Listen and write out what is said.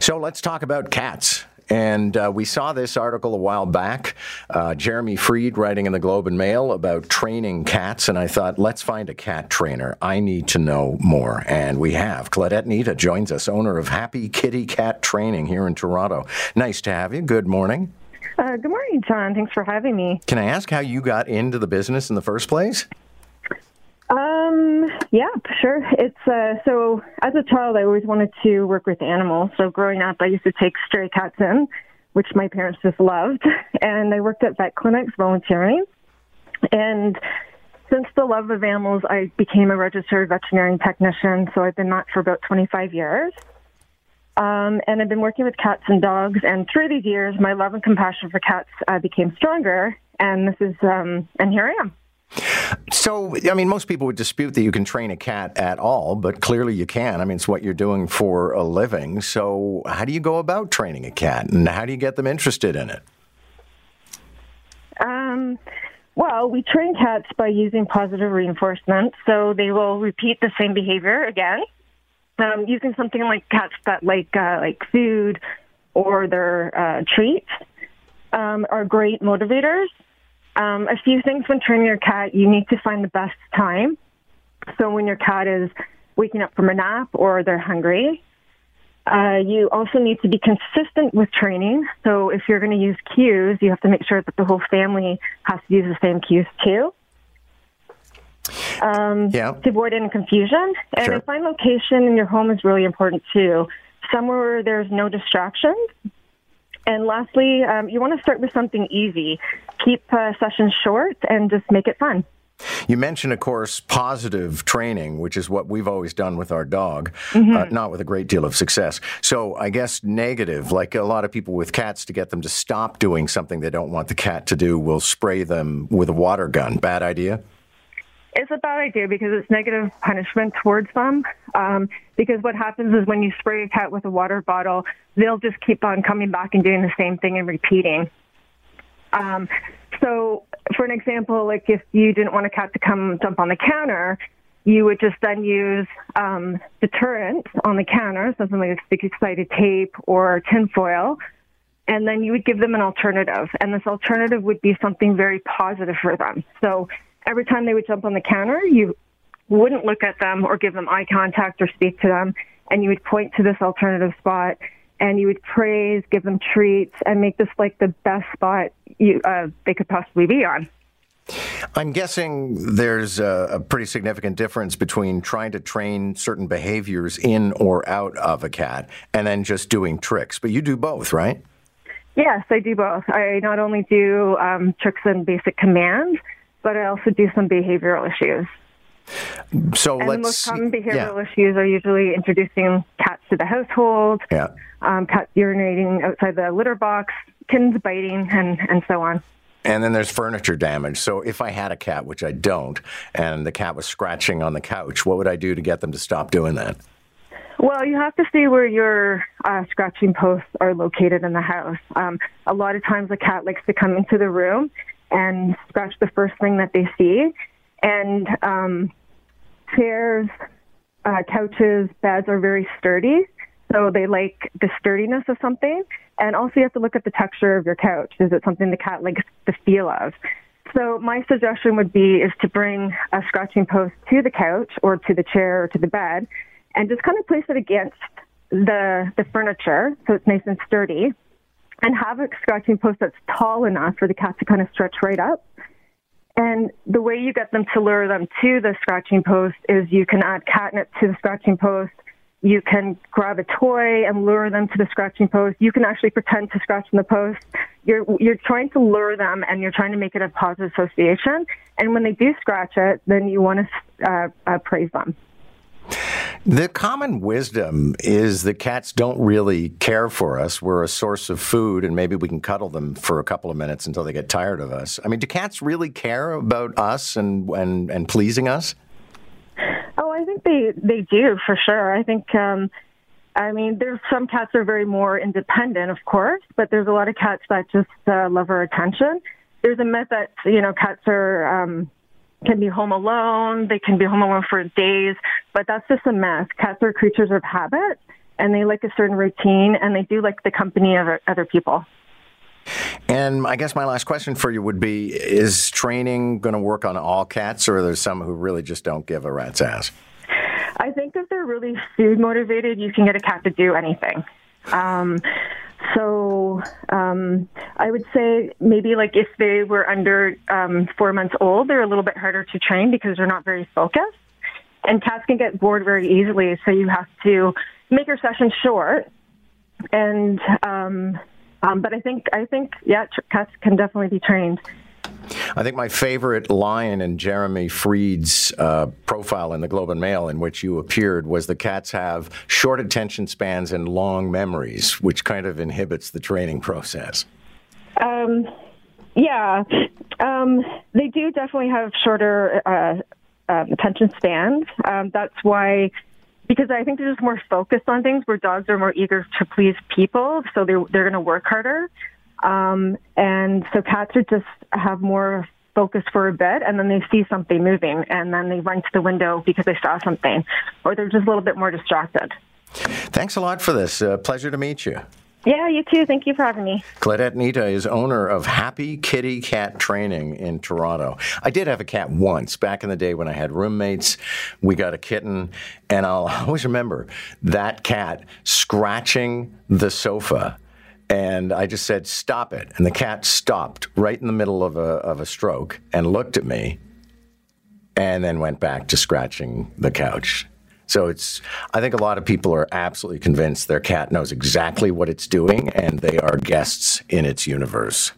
So let's talk about cats. And uh, we saw this article a while back, uh, Jeremy Freed writing in the Globe and Mail about training cats. And I thought, let's find a cat trainer. I need to know more. And we have. Claudette Nita joins us, owner of Happy Kitty Cat Training here in Toronto. Nice to have you. Good morning. Uh, good morning, John. Thanks for having me. Can I ask how you got into the business in the first place? Um, yeah, sure. It's uh, so as a child, I always wanted to work with animals. So growing up, I used to take stray cats in, which my parents just loved, and I worked at vet clinics volunteering. And since the love of animals, I became a registered veterinary technician. So I've been that for about 25 years. Um, and I've been working with cats and dogs. And through these years, my love and compassion for cats uh, became stronger. And this is, um, and here I am. So, I mean, most people would dispute that you can train a cat at all, but clearly you can. I mean, it's what you're doing for a living. So, how do you go about training a cat, and how do you get them interested in it? Um, well, we train cats by using positive reinforcement, so they will repeat the same behavior again. Um, using something like cats that like uh, like food or their uh, treats um, are great motivators. Um, a few things when training your cat, you need to find the best time. So when your cat is waking up from a nap or they're hungry, uh, you also need to be consistent with training. So if you're going to use cues, you have to make sure that the whole family has to use the same cues too. Um, yeah. To avoid any confusion. And sure. a fine location in your home is really important too. Somewhere where there's no distractions and lastly, um, you want to start with something easy. Keep uh, sessions short and just make it fun. You mentioned, of course, positive training, which is what we've always done with our dog, mm-hmm. uh, not with a great deal of success. So I guess negative, like a lot of people with cats, to get them to stop doing something they don't want the cat to do, will spray them with a water gun. Bad idea? It's a bad idea because it's negative punishment towards them. Um, because what happens is when you spray a cat with a water bottle, they'll just keep on coming back and doing the same thing and repeating. Um, so, for an example, like if you didn't want a cat to come jump on the counter, you would just then use um, deterrent on the counter, something like a sticky excited tape or tinfoil, and then you would give them an alternative. And this alternative would be something very positive for them. So every time they would jump on the counter, you wouldn't look at them or give them eye contact or speak to them, and you would point to this alternative spot and you would praise, give them treats, and make this like the best spot you, uh, they could possibly be on. I'm guessing there's a, a, pretty significant difference between trying to train certain behaviors in or out of a cat and then just doing tricks. But you do both, right? Yes, I do both. I not only do um, tricks and basic commands, but I also do some behavioral issues. So and let's. The most common behavioral yeah. issues are usually introducing cats to the household, yeah. um, cats urinating outside the litter box, kittens biting, and, and so on. And then there's furniture damage. So if I had a cat, which I don't, and the cat was scratching on the couch, what would I do to get them to stop doing that? Well, you have to see where your uh, scratching posts are located in the house. Um, a lot of times, a cat likes to come into the room and scratch the first thing that they see. And um, chairs, uh, couches, beds are very sturdy. So they like the sturdiness of something. And also, you have to look at the texture of your couch. Is it something the cat likes the feel of? So my suggestion would be is to bring a scratching post to the couch or to the chair or to the bed, and just kind of place it against the the furniture so it's nice and sturdy and have a scratching post that's tall enough for the cat to kind of stretch right up. And the way you get them to lure them to the scratching post is you can add catnip to the scratching post. You can grab a toy and lure them to the scratching post. You can actually pretend to scratch in the post. You're you're trying to lure them and you're trying to make it a positive association. And when they do scratch it, then you want to uh, uh, praise them. The common wisdom is that cats don't really care for us. We're a source of food, and maybe we can cuddle them for a couple of minutes until they get tired of us. I mean, do cats really care about us and and, and pleasing us? Oh, I think they they do for sure. I think. Um, I mean, there's some cats are very more independent, of course, but there's a lot of cats that just uh, love our attention. There's a myth that you know cats are um, can be home alone. They can be home alone for days, but that's just a mess. Cats are creatures of habit, and they like a certain routine, and they do like the company of other people. And I guess my last question for you would be Is training going to work on all cats, or are there some who really just don't give a rat's ass? I think if they're really food motivated, you can get a cat to do anything. Um, so um, I would say maybe like if they were under um, four months old, they're a little bit harder to train because they're not very focused. And cats can get bored very easily, so you have to make your session short. And um, um, but I think I think yeah, cats can definitely be trained. I think my favorite line in Jeremy Freed's uh, profile in the Globe and Mail, in which you appeared, was the cats have short attention spans and long memories, which kind of inhibits the training process. Um, yeah, um, they do definitely have shorter uh, uh, attention spans. Um, that's why because I think they're just more focused on things where dogs are more eager to please people, so they're they're going to work harder. Um, and so cats are just have more focus for a bit, and then they see something moving, and then they run to the window because they saw something, or they're just a little bit more distracted. Thanks a lot for this. Uh, pleasure to meet you. Yeah, you too. Thank you for having me. Claudette Nita is owner of Happy Kitty Cat Training in Toronto. I did have a cat once back in the day when I had roommates. We got a kitten, and I'll always remember that cat scratching the sofa. And I just said, Stop it. And the cat stopped right in the middle of a, of a stroke and looked at me and then went back to scratching the couch. So it's, I think a lot of people are absolutely convinced their cat knows exactly what it's doing and they are guests in its universe.